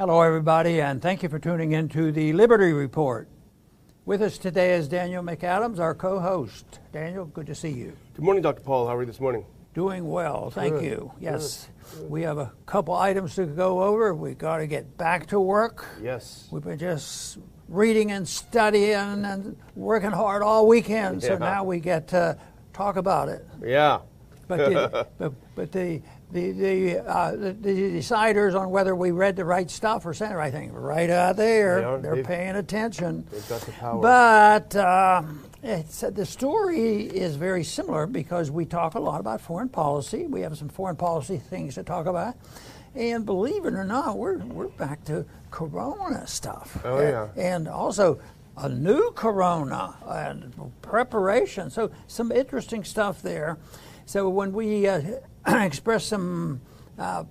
Hello, everybody, and thank you for tuning in to the Liberty Report. With us today is Daniel McAdams, our co host. Daniel, good to see you. Good morning, Dr. Paul. How are you this morning? Doing well, thank Good, you. Yes, good. we have a couple items to go over. we got to get back to work. Yes. We've been just reading and studying and working hard all weekend, so now we get to talk about it. Yeah. But the, but, but the the the, uh, the the deciders on whether we read the right stuff or said the right thing right out there. They are. They're paying attention. They've got the power. But uh, it's, the story is very similar because we talk a lot about foreign policy. We have some foreign policy things to talk about. And believe it or not, we're, we're back to corona stuff. Oh, yeah. And also a new corona and preparation. So, some interesting stuff there. So, when we uh, express some uh,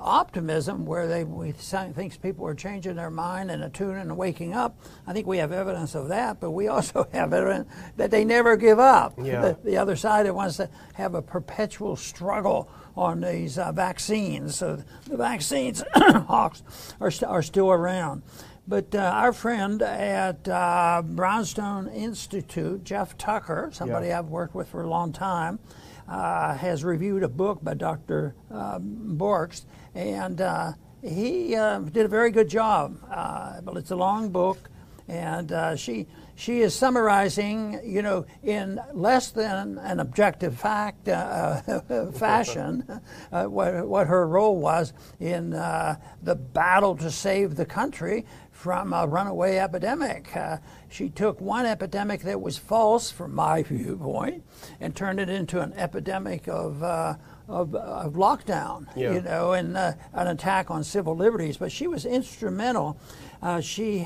optimism where they we think people are changing their mind and attuning and waking up. I think we have evidence of that, but we also have evidence that they never give up. Yeah. The, the other side that wants to have a perpetual struggle on these uh, vaccines. So the vaccines hawks are, st- are still around. But uh, our friend at uh, Brownstone Institute, Jeff Tucker, somebody Yeah. I've worked with for a long time, has reviewed a book by Dr. Uh, Birx, and uh, he uh, did a very good job. Uh, but it's a long book, and uh, she she is summarizing, you know, in less than an objective fact uh, uh, fashion, uh, what what her role was in uh, the battle to save the country from a runaway epidemic. Uh, she took one epidemic that was false, from my viewpoint, and turned it into an epidemic of. Uh, of, of lockdown, Yeah. you know, and uh, an attack on civil liberties. But she was instrumental. Uh, she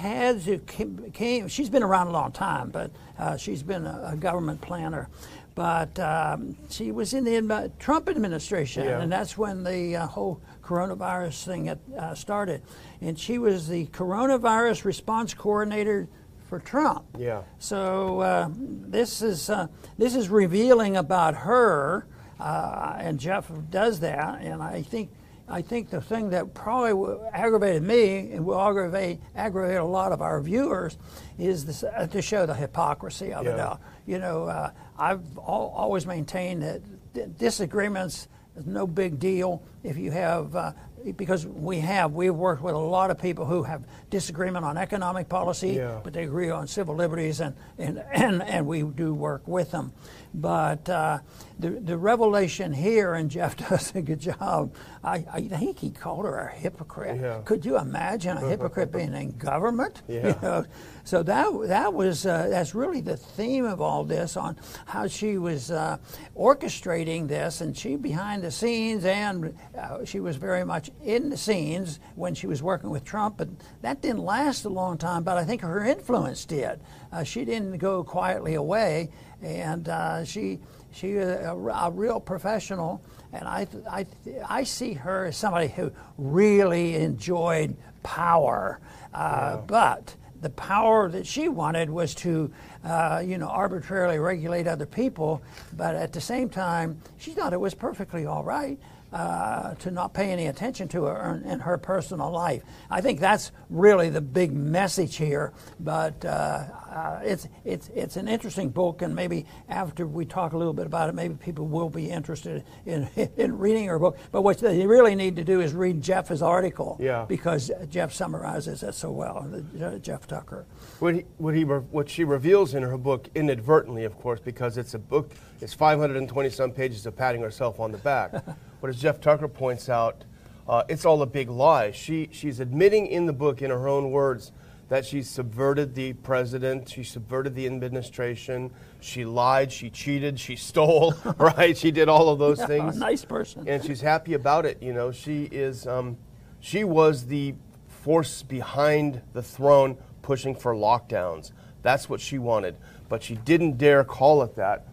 to came, came. She's been around a long time, but uh, she's been a, a government planner. But um, she was in the Trump administration, Yeah. and that's when the uh, whole coronavirus thing had, uh, started. And she was the coronavirus response coordinator for Trump. Yeah. So uh, this is uh, this is revealing about her, uh, and Jeff does that. And I think I think the thing that probably aggravated me and will aggravate aggravate a lot of our viewers is this, uh, to show the hypocrisy of it Yeah. all. You know, uh, I've al- always maintained that d- disagreements is no big deal if you have. Uh, because we have, we've worked with a lot of people who have disagreement on economic policy, Yeah. but they agree on civil liberties, and, and, and, and we do work with them. But uh, the, the revelation here, and Jeff does a good job, I, I think he called her a hypocrite. Yeah. Could you imagine a hypocrite being in government? Yeah. You know, so that that was uh, that's really the theme of all this on how she was uh, orchestrating this, and she behind the scenes, and uh, she was very much in the scenes when she was working with Trump. and that didn't last a long time. But I think her influence did. Uh, she didn't go quietly away, and uh, she she was a, a real professional. And I, I, I see her as somebody who really enjoyed power. Uh, But the power that she wanted was to, uh, you know, arbitrarily regulate other people. But at the same time, she thought it was perfectly all right uh, to not pay any attention to her in, in her personal life. I think that's really the big message here. But uh, uh, it's it's it's an interesting book, and maybe after we talk a little bit about it, maybe people will be interested in in reading her book. But what they really need to do is read Jeff's article, Yeah. because Jeff summarizes it so well. uh, Jeff Tucker. What, he, what, he, what she reveals in her book, inadvertently, of course, because it's a book, it's 520 some pages of patting herself on the back. but as Jeff Tucker points out, uh, it's all a big lie. She, she's admitting in the book, in her own words, that she subverted the president, she subverted the administration, she lied, she cheated, she stole, right? She did all of those A things. nice person. and she's happy about it. You know, she is. Um, she was the force behind the throne, pushing for lockdowns. That's what she wanted, but she didn't dare call it that,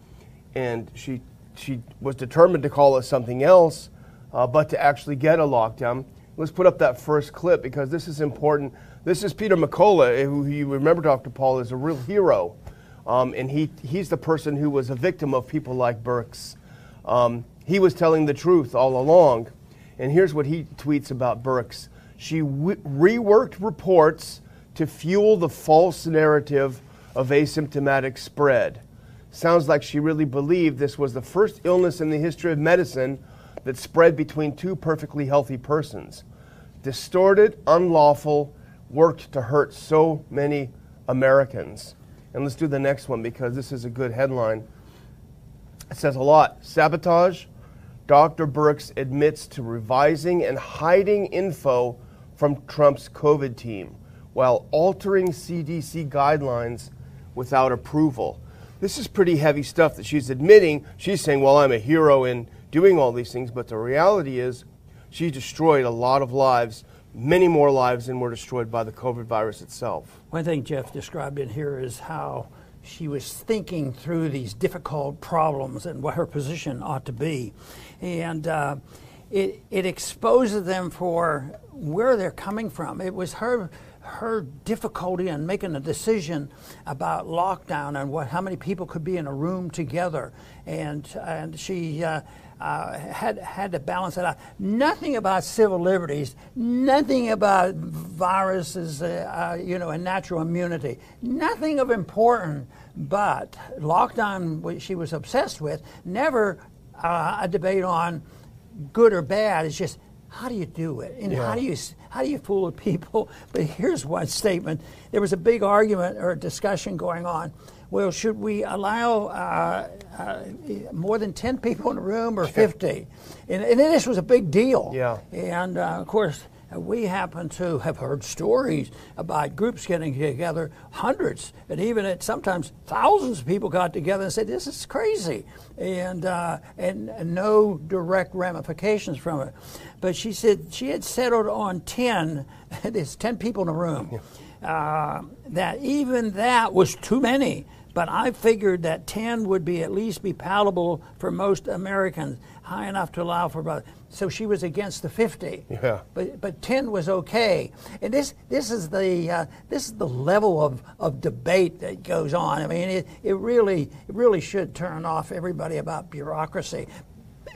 and she she was determined to call it something else, uh, but to actually get a lockdown. Let's put up that first clip because this is important. This is Peter McCullough, who you remember, Dr. Paul, is a real hero. Um, and he, he's the person who was a victim of people like Birx. Um, he was telling the truth all along. And here's what he tweets about Birx. She reworked reports to fuel the false narrative of asymptomatic spread. Sounds like she really believed this was the first illness in the history of medicine that spread between two perfectly healthy persons. Distorted, unlawful, worked to hurt so many Americans. And let's do the next one because this is a good headline. It says a lot. Sabotage. Dr. Birx admits to revising and hiding info from Trump's COVID team while altering CDC guidelines without approval. This is pretty heavy stuff that she's admitting. She's saying, Well, I'm a hero in doing all these things, but the reality is she destroyed a lot of lives, many more lives than were destroyed by the COVID virus itself. One thing Jeff described in here is how she was thinking through these difficult problems and what her position ought to be. And uh, it, it exposes them for where they're coming from. It was her her difficulty in making a decision about lockdown and what how many people could be in a room together, and and she. Uh, uh, had had to balance it out. Nothing about civil liberties, nothing about viruses, uh, uh, you know, and natural immunity. Nothing of important. But lockdown, which she was obsessed with, never uh, a debate on good or bad. It's just how do you do it, and yeah. how do you how do you fool people? But here's one statement: there was a big argument or discussion going on well, should we allow uh, uh, more than 10 people in a room or 50? and, and this was a big deal. Yeah. And uh, of course, we happen to have heard stories about groups getting together, hundreds, and even at sometimes thousands of people got together and said, "This is crazy," and uh, and, and no direct ramifications from it. But she said she had settled on ten. There's ten people in a room. Uh, that even that was too many but I figured that 10 would be at least be palatable for most Americans, high enough to allow for about. So she was against the 50. Yeah. But but 10 was okay. And this this is the uh, this is the level of, of debate that goes on. I mean, it, it really it really should turn off everybody about bureaucracy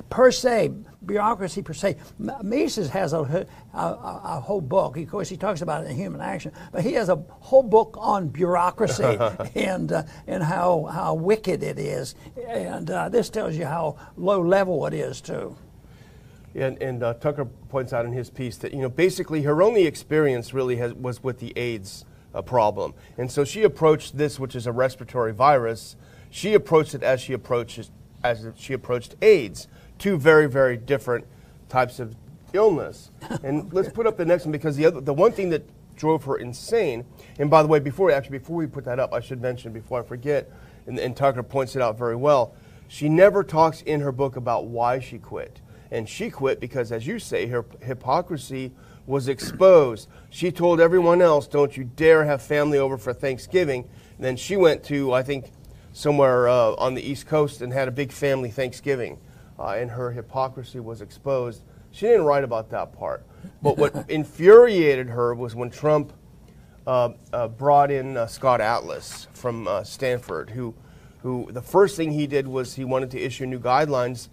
per se, bureaucracy per se. Mises has a, a, a, whole book. Of course, he talks about it in Human Action, but he has a whole book on bureaucracy and uh, and how how wicked it is. And uh, this tells you how low level it is too. And, and uh, Tucker points out in his piece that you know basically her only experience really has, was with the AIDS uh, problem, and so she approached this, which is a respiratory virus. She approached it as she approached as she approached AIDS two very, very different types of illness. And let's put up the next one because the other, the one thing that drove her insane. And by the way, before actually before we put that up, I should mention before I forget, and, and Tucker points it out very well. She never talks in her book about why she quit, and she quit because, as you say, her hypocrisy was exposed. She told everyone else, "Don't you dare have family over for Thanksgiving." And then she went to, I think, somewhere uh, on the East Coast and had a big family Thanksgiving uh, and her hypocrisy was exposed. She didn't write about that part. But what infuriated her was when Trump uh, uh, brought in uh, Scott Atlas from uh, Stanford, who, who the first thing he did was he wanted to issue new guidelines.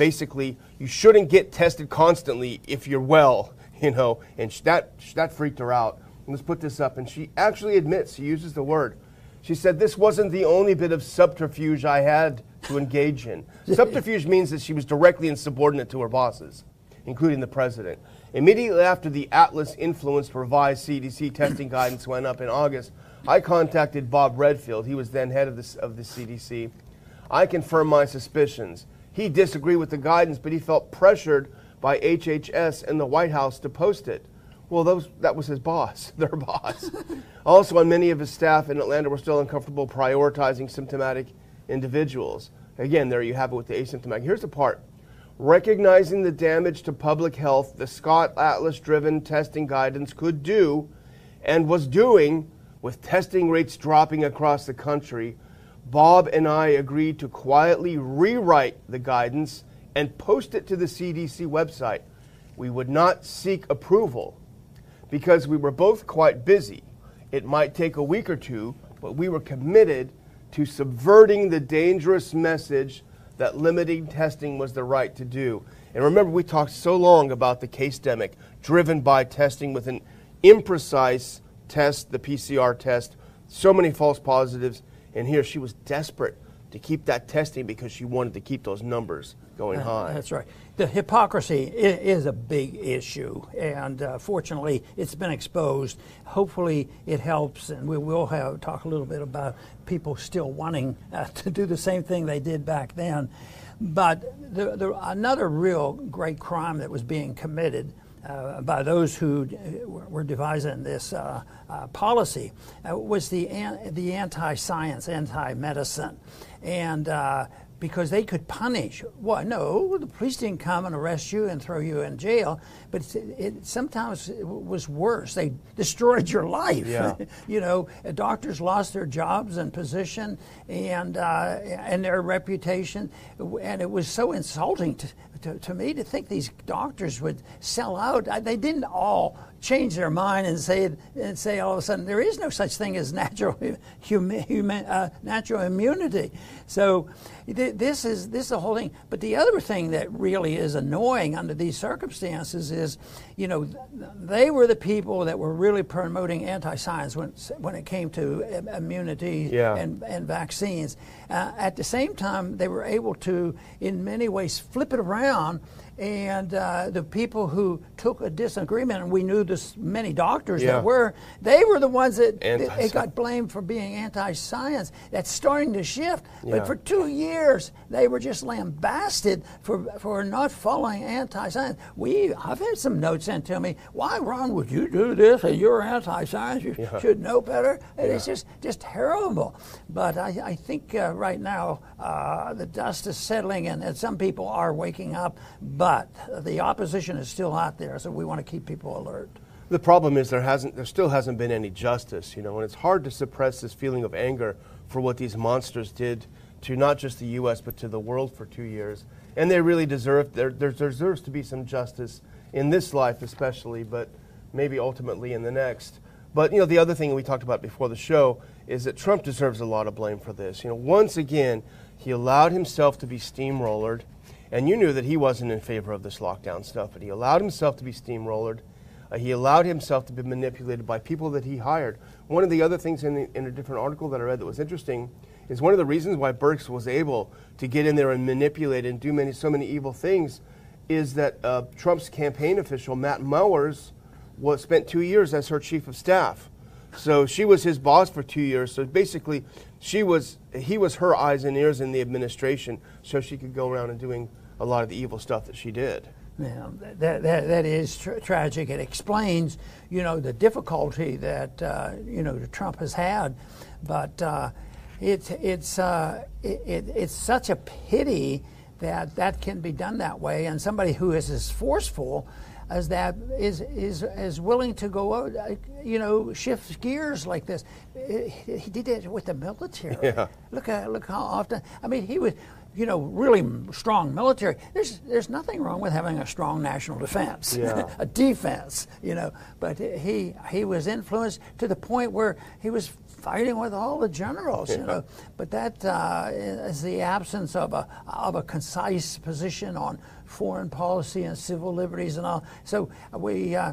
Basically, you shouldn't get tested constantly if you're well, you know, and that, that freaked her out. Let's put this up. And she actually admits, she uses the word, she said, This wasn't the only bit of subterfuge I had to engage in. Subterfuge means that she was directly insubordinate to her bosses, including the president. Immediately after the Atlas influenced revised CDC testing guidance went up in August, I contacted Bob Redfield. He was then head of the, of the CDC. I confirmed my suspicions. He disagreed with the guidance, but he felt pressured by HHS and the White House to post it. Well, those, that was his boss, their boss. also, on many of his staff in Atlanta were still uncomfortable prioritizing symptomatic individuals. Again, there you have it with the asymptomatic. Here's the part recognizing the damage to public health the Scott Atlas driven testing guidance could do and was doing with testing rates dropping across the country. Bob and I agreed to quietly rewrite the guidance and post it to the CDC website. We would not seek approval because we were both quite busy. It might take a week or two, but we were committed to subverting the dangerous message that limiting testing was the right to do. And remember, we talked so long about the case demic driven by testing with an imprecise test, the PCR test, so many false positives. And here she was desperate to keep that testing because she wanted to keep those numbers going high. That's right. The hypocrisy is a big issue, and uh, fortunately, it's been exposed. Hopefully, it helps, and we will have talk a little bit about people still wanting uh, to do the same thing they did back then. But the, the, another real great crime that was being committed uh, by those who were devising this uh, uh, policy uh, was the, an- the anti science, anti medicine. And uh, because they could punish. Well, no, the police didn't come and arrest you and throw you in jail, but it, it sometimes it was worse. They destroyed your life. Yeah. you know, doctors lost their jobs and position and uh, and their reputation, and it was so insulting to, to, to me to think these doctors would sell out. They didn't all change their mind and say and say all of a sudden there is no such thing as natural human, human uh, natural immunity. So this is this is the whole thing. But the other thing that really is annoying under these circumstances is, you know, they were the people that were really promoting anti-science when when it came to immunity yeah. and and vaccines. Uh, at the same time, they were able to, in many ways, flip it around and uh, the people who took a disagreement, and we knew this many doctors yeah. that were, they were the ones that it got blamed for being anti-science. That's starting to shift. Yeah. But for two years, they were just lambasted for for not following anti-science. We, I've had some notes sent to me. Why, Ron, would you do this? And you're anti-science. You yeah. should know better. And It's just just terrible. But I, I think uh, right now uh, the dust is settling, and, and some people are waking up. But the opposition is still out there, so we want to keep people alert. The problem is there hasn't, there still hasn't been any justice, you know, and it's hard to suppress this feeling of anger for what these monsters did to not just the U.S. but to the world for two years. And they really deserve there, there deserves to be some justice in this life, especially, but maybe ultimately in the next. But you know, the other thing we talked about before the show is that Trump deserves a lot of blame for this. You know, once again, he allowed himself to be steamrollered and you knew that he wasn't in favor of this lockdown stuff, but he allowed himself to be steamrollered. Uh, he allowed himself to be manipulated by people that he hired. One of the other things in, the, in a different article that I read that was interesting is one of the reasons why Birx was able to get in there and manipulate and do many, so many evil things is that uh, Trump's campaign official, Matt Mowers, was, spent two years as her chief of staff. So she was his boss for two years. So basically, she was he was her eyes and ears in the administration, so she could go around and doing a lot of the evil stuff that she did. Yeah, that, that, that is tra- tragic. It explains, you know, the difficulty that, uh, you know, Trump has had. But uh, it, it's, uh, it, it's such a pity that that can be done that way. And somebody who is as forceful as that is, is, is willing to go, uh, you know, shift gears like this. He did it with the military. Yeah. Look, at, look how often. I mean, he was you know, really strong military. There's there's nothing wrong with having a strong national defense, yeah. a defense, you know. But he he was influenced to the point where he was fighting with all the generals, yeah. you know. But that uh, is the absence of a of a concise position on foreign policy and civil liberties and all. So we. Uh,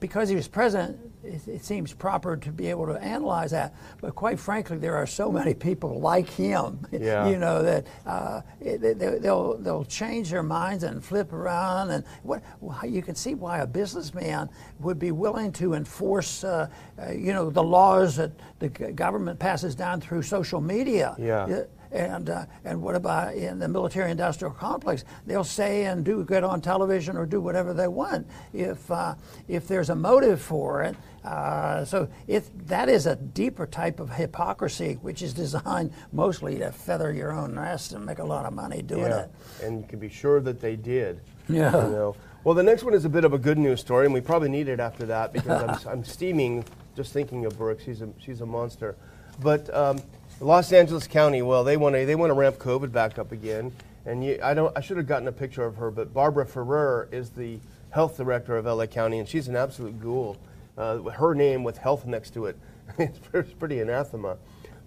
because he was president, it, it, seems proper to be able to analyze that. But quite frankly, there are so many people like him, yeah. you know, that uh, they, will they'll change their minds and flip around. And what you can see why a businessman would be willing to enforce, uh, uh, you know, the laws that the government passes down through social media. Yeah. And, uh, and what about in the military industrial complex? They'll say and do good on television or do whatever they want if, uh, if there's a motive for it. Uh, so it, that is a deeper type of hypocrisy, which is designed mostly to feather your own nest and make a lot of money doing yeah. it. And you can be sure that they did. Yeah. You know. Well, the next one is a bit of a good news story, and we probably need it after that because I'm, I'm steaming just thinking of Brooke. She's a, she's a monster. But um, Los Angeles County, well, they want to they want to ramp COVID back up again. And you, I don't I should have gotten a picture of her, but Barbara Ferrer is the health director of LA County, and she's an absolute ghoul. Uh, her name with health next to it, it's pretty anathema.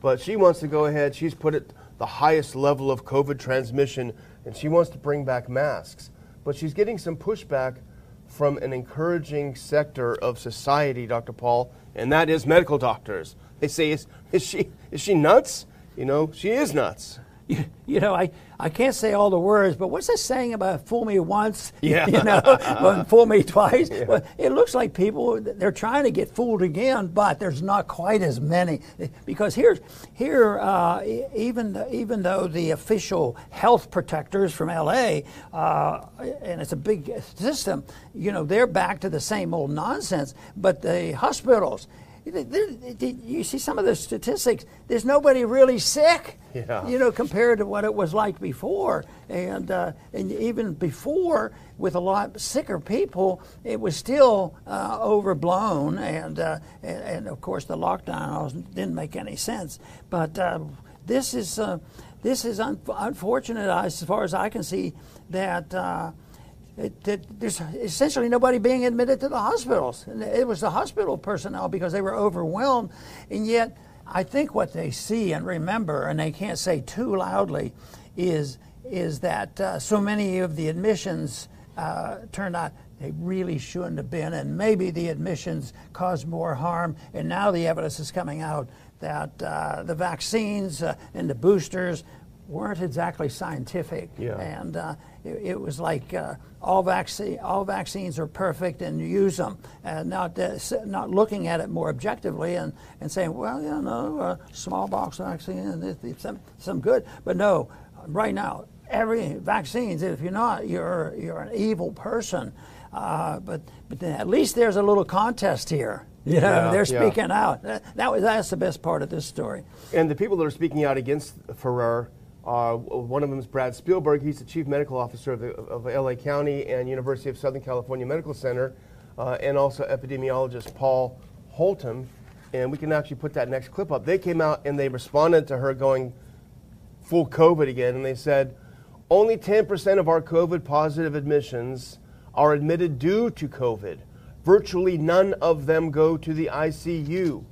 But she wants to go ahead. She's put it the highest level of COVID transmission, and she wants to bring back masks. but she's getting some pushback from an encouraging sector of society, Dr. Paul, and that is medical doctors. They say, is, is, she, is she nuts? You know, she is nuts. You, you know, I, I can't say all the words, but what's that saying about fool me once, Yeah. you know, fool me twice? Well, it looks like people they're trying to get fooled again, but there's not quite as many because here's here uh, even even though the official health protectors from LA uh, and it's a big system, you know, they're back to the same old nonsense, but the hospitals. You see some of the statistics. There's nobody really sick, Yeah. you know, compared to what it was like before. And uh, and even before, with a lot sicker people, it was still uh, overblown. And, uh, and and of course, the lockdown didn't make any sense. But uh, this is uh, this is un- unfortunate, as far as I can see, that. Uh, it, there's essentially nobody being admitted to the hospitals. And it was the hospital personnel because they were overwhelmed. And yet, I think what they see and remember, and they can't say too loudly, is is that uh, so many of the admissions uh, turned out they really shouldn't have been, and maybe the admissions caused more harm. And now the evidence is coming out that uh, the vaccines uh, and the boosters weren't exactly scientific. Yeah. And uh, it, it was like uh, all, vaccine, all vaccines are perfect and use them, and not, uh, not looking at it more objectively and, and saying, well, you know, uh, smallpox vaccine, it, it's some, some good. But no, right now, every vaccines, if you're not, you're, you're an evil person. Uh, but but at least there's a little contest here. You know, Yeah, they're yeah. speaking out. That, that was that's the best part of this story. And the people that are speaking out against Ferrer, uh, one of them is Brad Spellberg. He's the chief medical officer of, the, of LA County and University of Southern California Medical Center, uh, and also epidemiologist Paul Holtom. And we can actually put that next clip up. They came out and they responded to her going full COVID again, and they said only 10% of our COVID positive admissions are admitted due to COVID. Virtually none of them go to the ICU.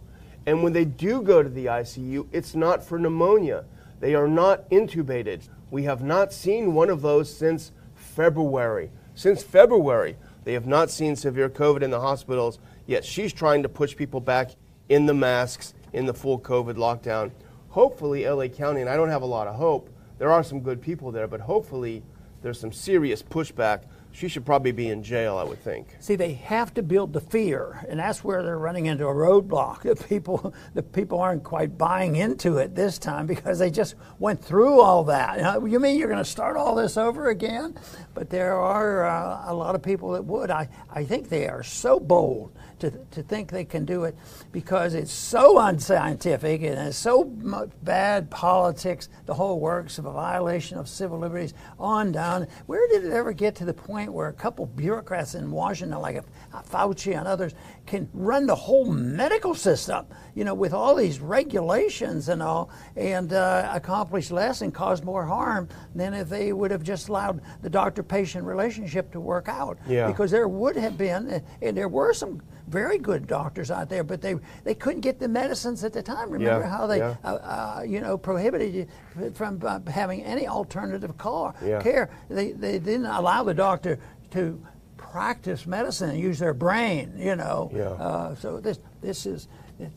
And when they do go to the ICU, it's not for pneumonia. They are not intubated. We have not seen one of those since February. Since February, they have not seen severe COVID in the hospitals, yet she's trying to push people back in the masks, in the full COVID lockdown. Hopefully, LA County, and I don't have a lot of hope, there are some good people there, but hopefully there's some serious pushback. She should probably be in jail, I would think. See, they have to build the fear, and that's where they're running into a roadblock. The people, the people aren't quite buying into it this time because they just went through all that. You, mean you're going to start all this over again? But there are uh, a lot of people that would. I, I think they are so bold to, to think they can do it because it's so unscientific and it's so bad politics, the whole works of a violation of civil liberties, on down. Where did it ever get to the point where a couple bureaucrats in Washington, like a, Fauci and others, can run the whole medical system, you know, with all these regulations and all, and uh, accomplish less and cause more harm than if they would have just allowed the doctor-patient relationship to work out? Yeah. Because there would have been, and there were some very good doctors out there, but they they couldn't get the medicines at the time. Remember Yeah, how they, yeah. uh, uh, you know, prohibited you from uh, having any alternative car, Yeah. care. They they didn't allow the doctor to practice medicine and use their brain. You know. Yeah. Uh, so this this is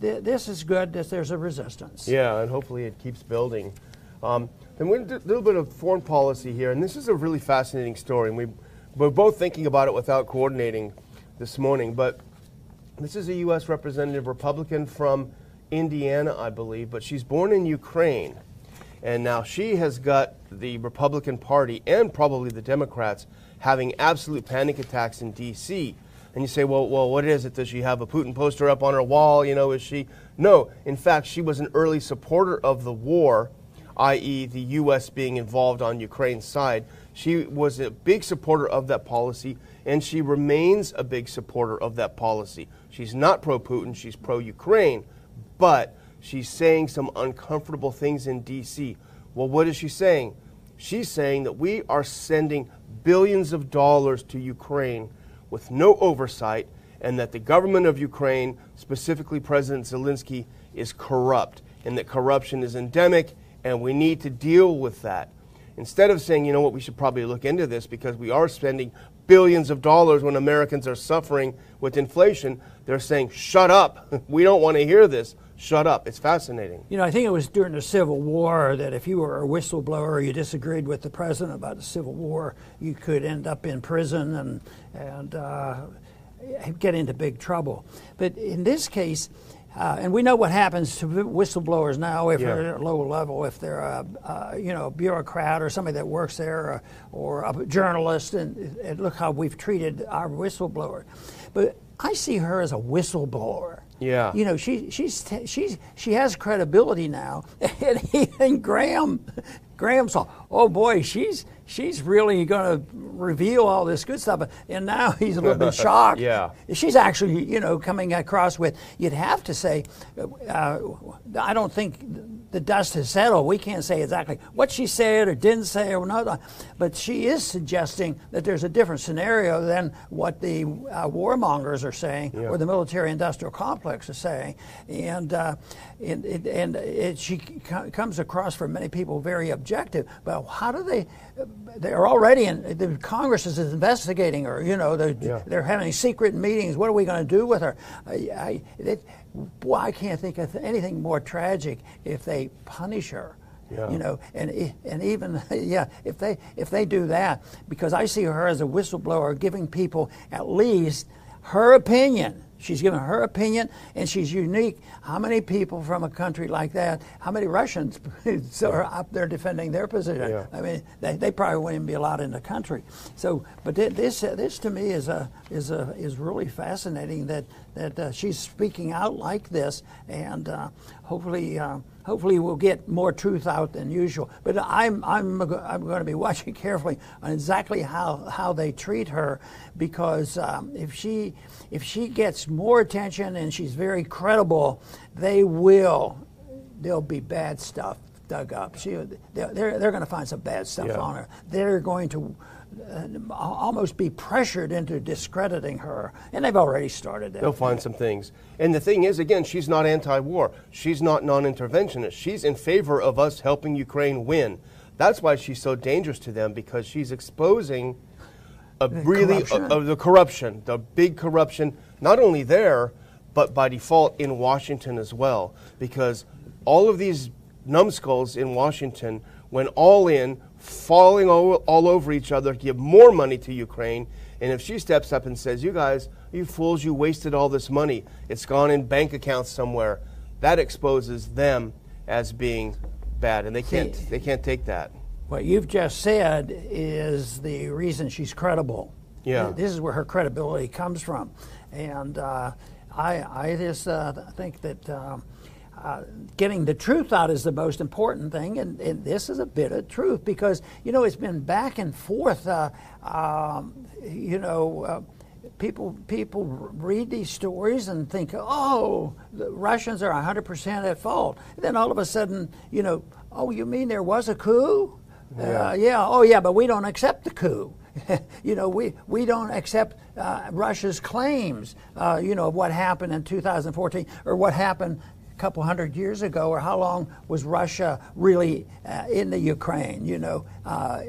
this is good that there's a resistance. Yeah, and hopefully it keeps building. Um, then we're going to do a little bit of foreign policy here, and this is a really fascinating story. And we, we're both thinking about it without coordinating this morning. But this is a U.S. representative, Republican from Indiana, I believe, but she's born in Ukraine. And now she has got the Republican Party and probably the Democrats having absolute panic attacks in D.C. And you say, well, well, what is it? Does she have a Putin poster up on her wall? You know, is she? No. In fact, she was an early supporter of the war, i.e., the U.S. being involved on Ukraine's side. She was a big supporter of that policy, and she remains a big supporter of that policy. She's not pro Putin, she's pro Ukraine, but she's saying some uncomfortable things in D.C. Well, what is she saying? She's saying that we are sending billions of dollars to Ukraine with no oversight, and that the government of Ukraine, specifically President Zelensky, is corrupt, and that corruption is endemic, and we need to deal with that. Instead of saying, you know what, we should probably look into this because we are spending billions of dollars when Americans are suffering with inflation, they're saying, shut up. we don't want to hear this. Shut up. It's fascinating. You know, I think it was during the Civil War that if you were a whistleblower, or you disagreed with the president about the Civil War, you could end up in prison and and uh, get into big trouble. But in this case, uh, and we know what happens to whistleblowers now if yeah. they're at a low level, if they're a, a, you know bureaucrat or somebody that works there, or, or a journalist, and, and, look how we've treated our whistleblower. But I see her as a whistleblower. Yeah. You know, she she's she's she has credibility now, and even Graham Graham saw, oh boy, she's she's really going to reveal all this good stuff. And now he's a little bit shocked. yeah. She's actually, you know, coming across with, you'd have to say, uh, I don't think the dust has settled. We can't say exactly what she said or didn't say or not, but she is suggesting that there's a different scenario than what the uh, warmongers are saying yeah. or the military industrial complex is saying. And, uh, and, and it, she comes across for many people very objective. But how do they? They're already in. The Congress is investigating her. You know, they're, yeah. they're having secret meetings. What are we going to do with her? I, I, it, boy, I can't think of anything more tragic if they punish her. Yeah. You know, and and even yeah, if they if they do that, because I see her as a whistleblower, giving people at least her opinion She's given her opinion, and she's unique. How many people from a country like that? How many Russians are up there defending their position? Yeah. I mean, they, they probably wouldn't even be allowed in the country. So, but this this to me is a is a is really fascinating that that uh, she's speaking out like this, and uh, hopefully. Uh, hopefully we'll get more truth out than usual. But I'm, I'm, I'm going to be watching carefully on exactly how, how they treat her because um, if, she, if she gets more attention and she's very credible, they will, there'll be bad stuff dug up. She, they're, they're, going to find some bad stuff yeah. on her. They're going to almost be pressured into discrediting her, and they've already started that. They'll find some things. And the thing is, again, she's not anti-war. She's not non-interventionist. She's in favor of us helping Ukraine win. That's why she's so dangerous to them because she's exposing a the really corruption. Uh, uh, the corruption, the big corruption, not only there, but by default in Washington as well. Because all of these numbskulls in Washington went all in falling all, all over each other to give more money to Ukraine. And if she steps up and says, You guys, you fools, you wasted all this money, it's gone in bank accounts somewhere, that exposes them as being bad. And they can't, they can't take that. What you've just said is the reason she's credible. Yeah. This is where her credibility comes from. And uh, I, I just uh, think that. Um, uh, getting the truth out is the most important thing, and, and, this is a bit of truth because you know it's been back and forth. Uh, um, you know, uh, people people read these stories and think, oh, the Russians are 100% at fault. And then all of a sudden, you know, oh, you mean there was a coup? Yeah. Uh, yeah. Oh, yeah, but we don't accept the coup. you know, we, we don't accept uh, Russia's claims, uh, you know, of what happened in 2014 or what happened couple hundred years ago, or how long was Russia really uh, in the Ukraine, you know, uh,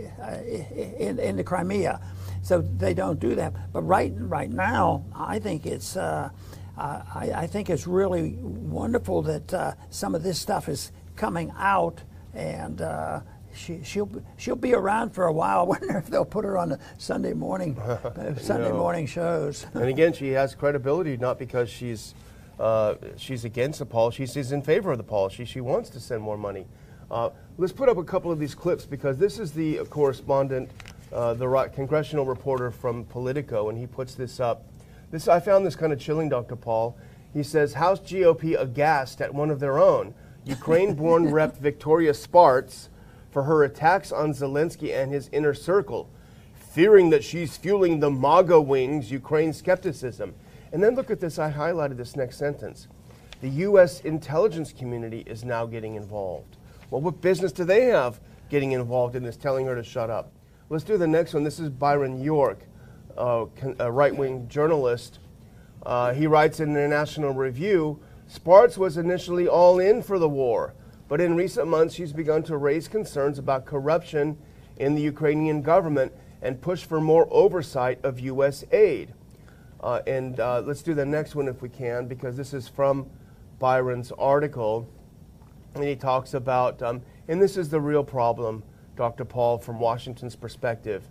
in, in the Crimea? So they don't do that. But right, right now, I think it's, uh, I, I, think it's really wonderful that uh, some of this stuff is coming out and uh, she, she'll she'll be around for a while. I wonder if they'll put her on the Sunday morning Sunday no. morning shows. and again, she has credibility not because she's uh, she's against the policy. She's in favor of the policy. She wants to send more money. Uh, let's put up a couple of these clips because this is the correspondent, uh, the congressional reporter from Politico, and he puts this up. This I found this kind of chilling, Dr. Paul. He says House GOP aghast at one of their own, Ukraine-born Rep. Victoria Spartz, for her attacks on Zelensky and his inner circle, fearing that she's fueling the MAGA wings Ukraine skepticism. And then look at this, I highlighted this next sentence. The U.S. intelligence community is now getting involved. Well, what business do they have getting involved in this, telling her to shut up? Let's do the next one. This is Byron York, uh, a right wing journalist. Uh, he writes in the National Review Spartz was initially all in for the war, but in recent months she's begun to raise concerns about corruption in the Ukrainian government and push for more oversight of U.S. aid. Uh, and uh, let's do the next one if we can, because this is from Byron's article. And he talks about, um, and this is the real problem, Dr. Paul, from Washington's perspective.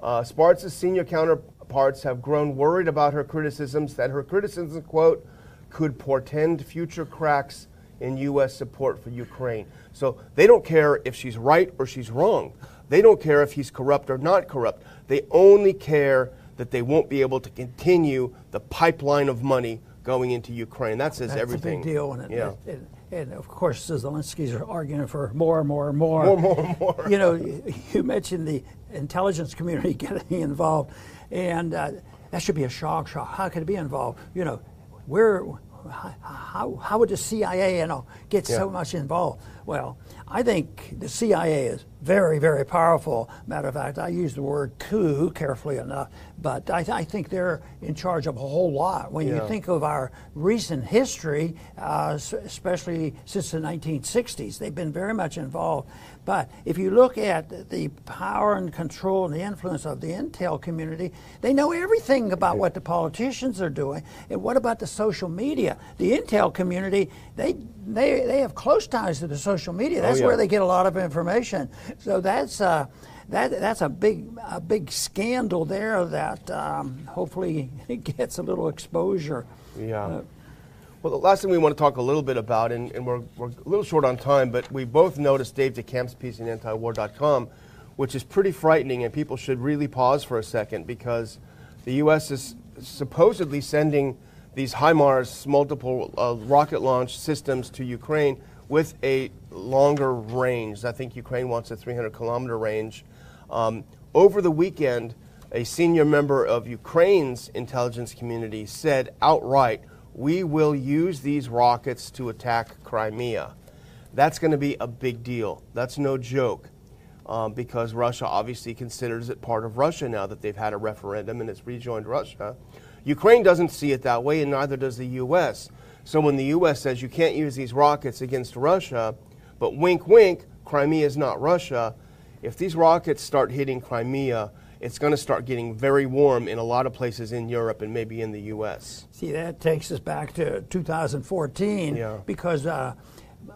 Uh, Spartz's senior counterparts have grown worried about her criticisms, that her criticisms, quote, could portend future cracks in U.S. support for Ukraine. So they don't care if she's right or she's wrong. They don't care if he's corrupt or not corrupt. They only care that they won't be able to continue the pipeline of money going into Ukraine. That says That's everything. a big deal. And, it, yeah. it, it, and of course, the Zelensky's are arguing for more and more and more. More, more, more. You know, you mentioned the intelligence community getting involved, and uh, that should be a shock. Shock. How could it be involved? You know, where, how, how would the CIA, you know, get Yeah. so much involved? Well, I think the CIA is very, very powerful. Matter of fact, I use the word coup carefully enough, but I, I think they're in charge of a whole lot. When Yeah. you think of our recent history, uh, especially since the 1960s, they've been very much involved. But if you look at the power and control and the influence of the intel community, they know everything about what the politicians are doing. And what about the social media? The intel community, they they, they have close ties to the social media. That's Oh, yeah. where they get a lot of information. So that's uh, that that's a big a big scandal there that um, hopefully gets a little exposure. Yeah. Uh, Well, the last thing we want to talk a little bit about, and, and we're, we're a little short on time, but we both noticed Dave DeCamp's piece in antiwar.com, which is pretty frightening, and people should really pause for a second because the U.S. is supposedly sending these HIMARS multiple uh, rocket launch systems to Ukraine with a longer range. I think Ukraine wants a 300 kilometer range. Um, over the weekend, a senior member of Ukraine's intelligence community said outright, we will use these rockets to attack Crimea. That's going to be a big deal. That's no joke um, because Russia obviously considers it part of Russia now that they've had a referendum and it's rejoined Russia. Ukraine doesn't see it that way, and neither does the U.S. So when the U.S. says you can't use these rockets against Russia, but wink, wink, Crimea is not Russia, if these rockets start hitting Crimea, it's going to start getting very warm in a lot of places in Europe and maybe in the U.S. See, that takes us back to 2014 Yeah. because uh,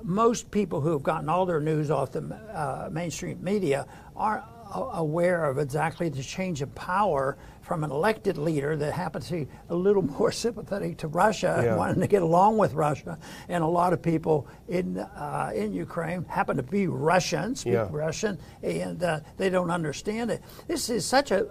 most people who have gotten all their news off the uh, mainstream media aren't a- aware of exactly the change of power from an elected leader that happens to be a little more sympathetic to Russia, Yeah. wanting to get along with Russia, and a lot of people in uh, in Ukraine happen to be Russian, speak Yeah. Russian, and uh, they don't understand it. This is such a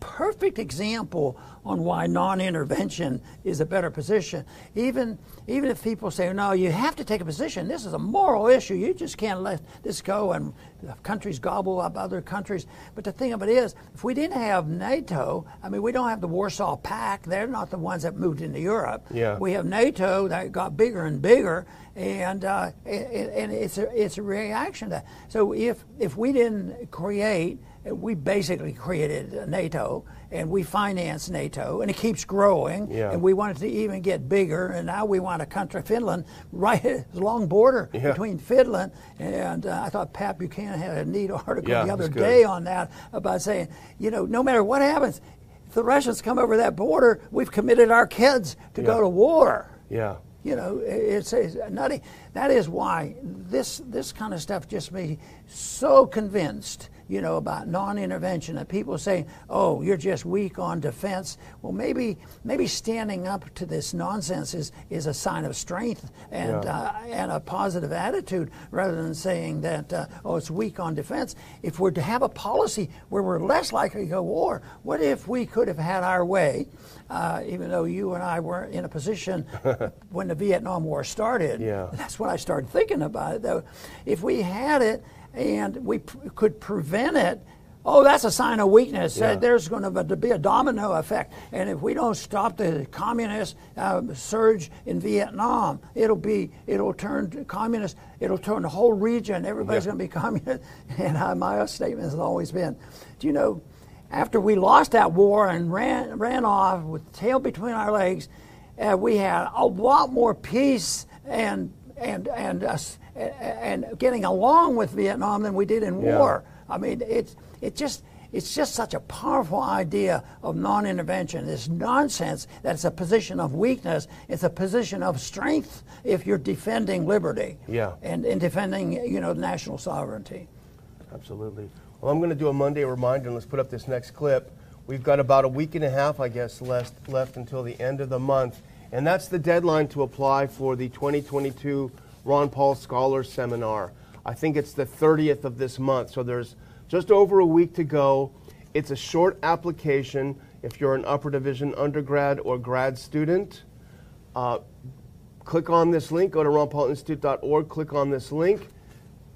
perfect example on why non-intervention is a better position. Even even if people say, "No, you have to take a position. This is a moral issue. You just can't let this go." And countries gobble up other countries. But the thing of it is, if we didn't have NATO, I mean, we don't have the Warsaw Pact. They're not the ones that moved into Europe. Yeah. We have NATO that got bigger and bigger, and uh, and, and it's a it's a reaction to that. So if if we didn't create, we basically created NATO, and we financed NATO, and it keeps growing, Yeah. and we want it to even get bigger, and now we want a country, Finland, right, it's a long border Yeah. between Finland, and uh, I thought Pat Buchanan had a neat article Yeah, the other day on that about saying, you know, no matter what happens, if the Russians come over that border, we've committed our kids to go to war. Yeah. You know, it's, it's nutty. That is why this this kind of stuff just made me so convinced. You know about non-intervention and people saying, "Oh, you're just weak on defense." Well, maybe maybe standing up to this nonsense is, is a sign of strength and Yeah. uh, and a positive attitude, rather than saying that uh, oh, it's weak on defense. If we're to have a policy where we're less likely to go war, what if we could have had our way? Uh, even though you and I were in a position when the Vietnam War started, Yeah. that's when I started thinking about it. Though, if we had it and we p- could prevent it, oh, that's a sign of weakness. Uh, there's going to be a domino effect, and if we don't stop the communist uh, surge in Vietnam, it'll be it'll turn communist. It'll turn the whole region. Everybody's Yeah. going to be communist. And my statement has always been, do you know? After we lost that war and ran ran off with the tail between our legs, uh, we had a lot more peace and and and us and getting along with Vietnam than we did in Yeah. war. I mean, it's it just it's just such a powerful idea of non-intervention. It's nonsense that it's a position of weakness. It's a position of strength if you're defending liberty. Yeah. And, and defending you know national sovereignty. Absolutely. Well, I'm going to do a Monday reminder, and let's put up this next clip. We've got about a week and a half, I guess, left, left until the end of the month, and that's the deadline to apply for the 2022 Ron Paul Scholar Seminar. I think it's the 30th of this month, so there's just over a week to go. It's a short application if you're an upper division undergrad or grad student. Uh, click on this link, go to ronpaulinstitute.org, click on this link,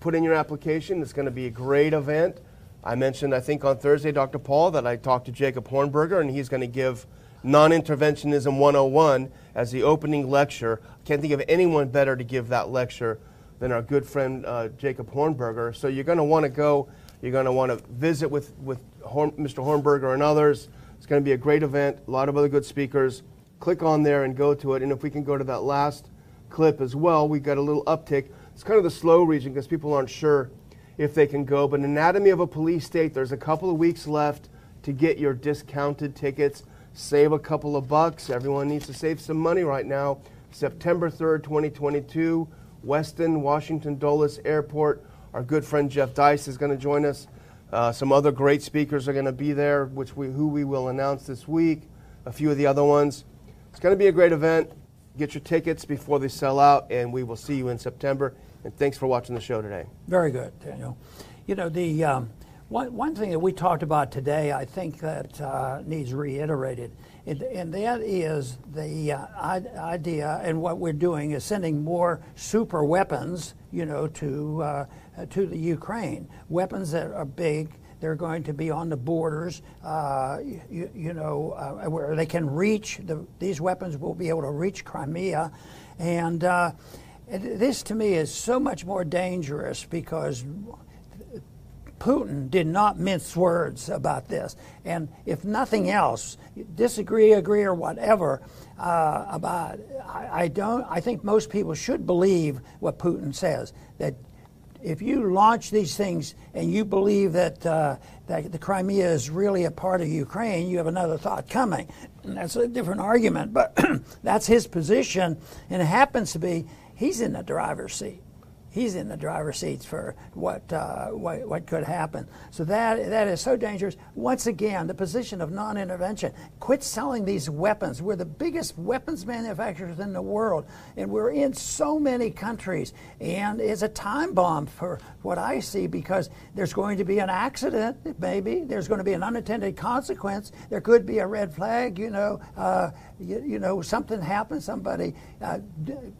put in your application. It's going to be a great event. I mentioned, I think on Thursday, Dr. Paul, that I talked to Jacob Hornberger, and he's going to give Non Interventionism 101 as the opening lecture. I can't think of anyone better to give that lecture than our good friend uh, Jacob Hornberger. So you're going to want to go you're going to want to visit with, with Horn, Mr. Hornberger and others. It's going to be a great event, a lot of other good speakers. Click on there and go to it. And if we can go to that last clip as well, we've got a little uptick. It's kind of the slow region because people aren't sure if they can go. But Anatomy of a Police State, there's a couple of weeks left to get your discounted tickets. Save a couple of bucks. Everyone needs to save some money right now. September 3rd, 2022, Westin, Washington Dulles Airport. Our good friend Jeff Deist is going to join us. Uh, some other great speakers are going to be there, which we, who we will announce this week. A few of the other ones. It's going to be a great event. Get your tickets before they sell out, and we will see you in September. And thanks for watching the show today. Very good, Daniel. You know, the um, one, one thing that we talked about today, I think that uh, needs reiterated, and, and, that is the uh, idea, and what we're doing is sending more super weapons, you know, to uh, to the Ukraine. Weapons that are big. They're going to be on the borders, uh, you, you, know, uh, where they can reach. The, these weapons will be able to reach Crimea, and uh, this to me is so much more dangerous because Putin did not mince words about this. And if nothing else, disagree, agree, or whatever uh, about, I, I, don't. I think most people should believe what Putin says that if you launch these things and you believe that, uh, that the Crimea is really a part of Ukraine, you have another thought coming. And that's a different argument, but that's his position, and it happens to be he's in the driver's seat he's in the driver's seats for what, uh, what, what could happen. So that that is so dangerous. Once again, the position of non-intervention. Quit selling these weapons. We're the biggest weapons manufacturers in the world, and we're in so many countries. And it's a time bomb for what I see because there's going to be an accident, maybe there's going to be an unintended consequence. There could be a red flag. You know, uh, you, you, know, something happens. Somebody, uh,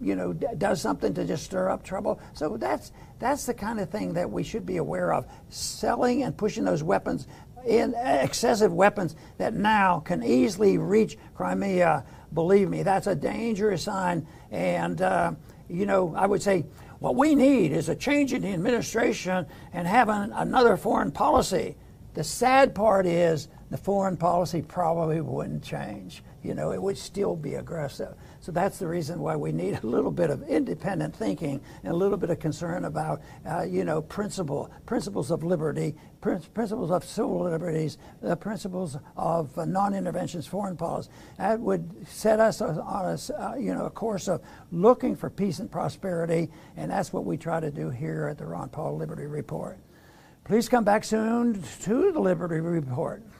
you know, does something to just stir up trouble. So so that's that's the kind of thing that we should be aware of. Selling and pushing those weapons in excessive weapons that now can easily reach Crimea. Believe me, that's a dangerous sign. And uh, you know, I would say what we need is a change in the administration and having another foreign policy. The sad part is the foreign policy probably wouldn't change. You know, it would still be aggressive. So that's the reason why we need a little bit of independent thinking and a little bit of concern about, uh, you know, principle, principles of liberty, principles of civil liberties, the principles of uh, non-interventionist foreign policy. That would set us on a, uh, you know, a course of looking for peace and prosperity, and that's what we try to do here at the Ron Paul Liberty Report. Please come back soon to the Liberty Report.